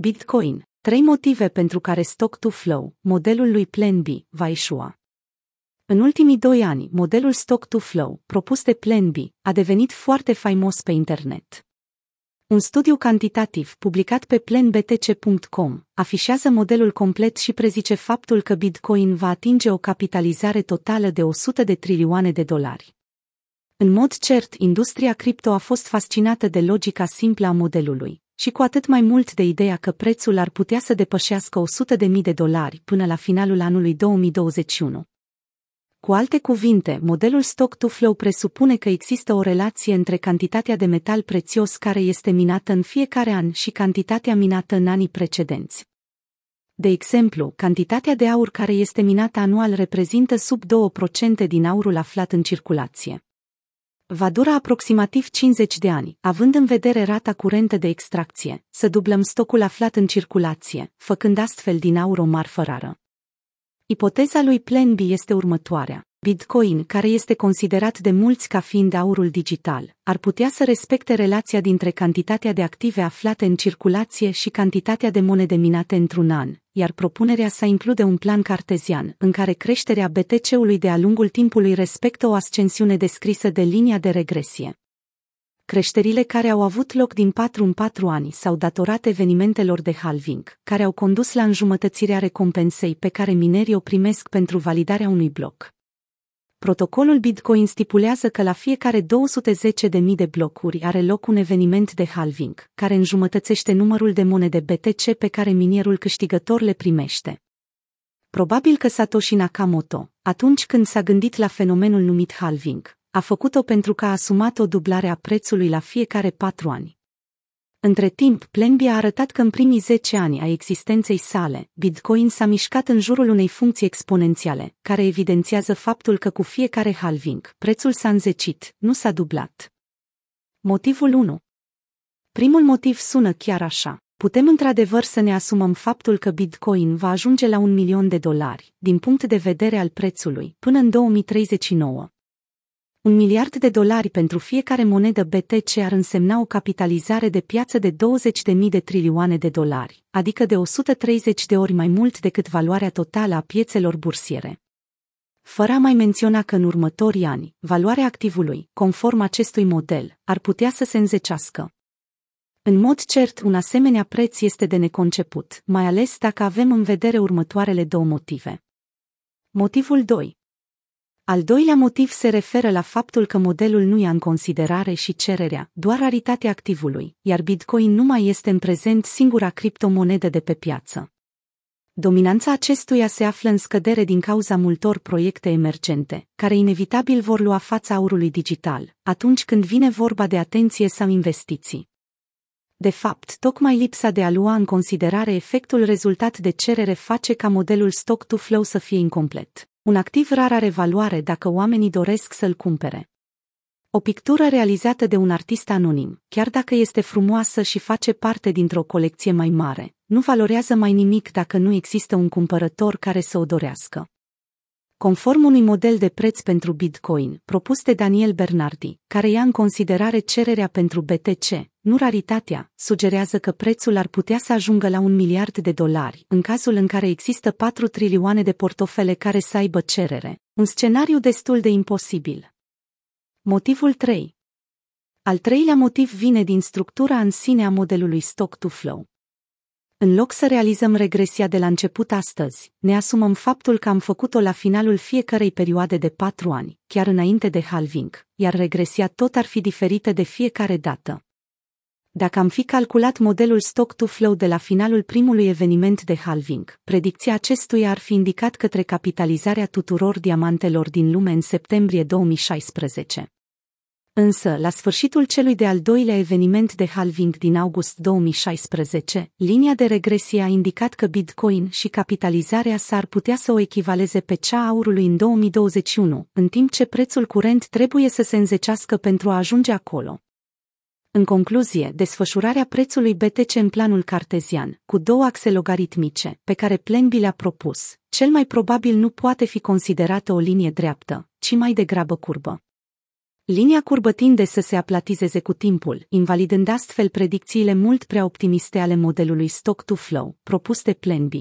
Bitcoin. Trei motive pentru care stock-to-flow, modelul lui Plan B, va ieșua. În ultimii doi ani, modelul stock-to-flow, propus de Plan B, a devenit foarte faimos pe internet. Un studiu cantitativ publicat pe planbtc.com afișează modelul complet și prezice faptul că Bitcoin va atinge o capitalizare totală de 100 de trilioane de dolari. În mod cert, industria cripto a fost fascinată de logica simplă a modelului, și cu atât mai mult de ideea că prețul ar putea să depășească 100.000 de dolari până la finalul anului 2021. Cu alte cuvinte, modelul stock-to-flow presupune că există o relație între cantitatea de metal prețios care este minată în fiecare an și cantitatea minată în anii precedenți. De exemplu, cantitatea de aur care este minată anual reprezintă sub 2% din aurul aflat în circulație va dura aproximativ 50 de ani, având în vedere rata curentă de extracție, să dublăm stocul aflat în circulație, făcând astfel din aur o marfă rară. Ipoteza lui Plan B este următoarea. Bitcoin, care este considerat de mulți ca fiind aurul digital, ar putea să respecte relația dintre cantitatea de active aflate în circulație și cantitatea de monede minate într-un an, iar propunerea sa include un plan cartezian, în care creșterea BTC-ului de-a lungul timpului respectă o ascensiune descrisă de linia de regresie. Creșterile care au avut loc din 4 în 4 ani s-au datorat evenimentelor de halving, care au condus la înjumătățirea recompensei pe care minerii o primesc pentru validarea unui bloc. Protocolul Bitcoin stipulează că la fiecare 210.000 de blocuri are loc un eveniment de halving, care înjumătățește numărul de monede BTC pe care minierul câștigător le primește. Probabil că Satoshi Nakamoto, atunci când s-a gândit la fenomenul numit halving, a făcut-o pentru că a asumat o dublare a prețului la fiecare patru ani. Între timp, Plenby a arătat că în primii 10 ani a existenței sale, Bitcoin s-a mișcat în jurul unei funcții exponențiale, care evidențiază faptul că cu fiecare halving, prețul s-a înzecit, nu s-a dublat. Motivul 1. Primul motiv sună chiar așa. Putem într-adevăr să ne asumăm faptul că Bitcoin va ajunge la un milion de dolari, din punct de vedere al prețului, până în 2039. Un miliard de dolari pentru fiecare monedă BTC ar însemna o capitalizare de piață de 20.000 de trilioane de dolari, adică de 130 de ori mai mult decât valoarea totală a piețelor bursiere. Fără a mai menționa că în următorii ani, valoarea activului, conform acestui model, ar putea să se înzecească. În mod cert, un asemenea preț este de neconceput, mai ales dacă avem în vedere următoarele două motive. Motivul 2. Al doilea motiv se referă la faptul că modelul nu ia în considerare și cererea, doar raritatea activului, iar Bitcoin nu mai este în prezent singura criptomonedă de pe piață. Dominanța acestuia se află în scădere din cauza multor proiecte emergente, care inevitabil vor lua fața aurului digital, atunci când vine vorba de atenție sau investiții. De fapt, tocmai lipsa de a lua în considerare efectul rezultat de cerere face ca modelul stock-to-flow să fie incomplet. Un activ rar are valoare dacă oamenii doresc să-l cumpere. O pictură realizată de un artist anonim, chiar dacă este frumoasă și face parte dintr-o colecție mai mare, nu valorează mai nimic dacă nu există un cumpărător care să o dorească. Conform unui model de preț pentru Bitcoin, propus de Daniel Bernardi, care ia în considerare cererea pentru BTC, nu raritatea, sugerează că prețul ar putea să ajungă la un miliard de dolari, în cazul în care există 4 trilioane de portofele care să aibă cerere, un scenariu destul de imposibil. Motivul 3 Al treilea motiv vine din structura în sine a modelului stock-to-flow. În loc să realizăm regresia de la început astăzi, ne asumăm faptul că am făcut-o la finalul fiecărei perioade de patru ani, chiar înainte de halving, iar regresia tot ar fi diferită de fiecare dată. Dacă am fi calculat modelul stock-to-flow de la finalul primului eveniment de halving, predicția acestuia ar fi indicat către capitalizarea tuturor diamantelor din lume în septembrie 2016. Însă, la sfârșitul celui de-al doilea eveniment de halving din august 2016, linia de regresie a indicat că Bitcoin și capitalizarea sa ar putea să o echivaleze pe cea a aurului în 2021, în timp ce prețul curent trebuie să se înzecească pentru a ajunge acolo. În concluzie, desfășurarea prețului BTC în planul cartezian, cu două axe logaritmice, pe care Plenby le-a propus, cel mai probabil nu poate fi considerată o linie dreaptă, ci mai degrabă curbă. Linia curbă tinde să se aplatizeze cu timpul, invalidând astfel predicțiile mult prea optimiste ale modelului stock-to-flow, propus de Plan B.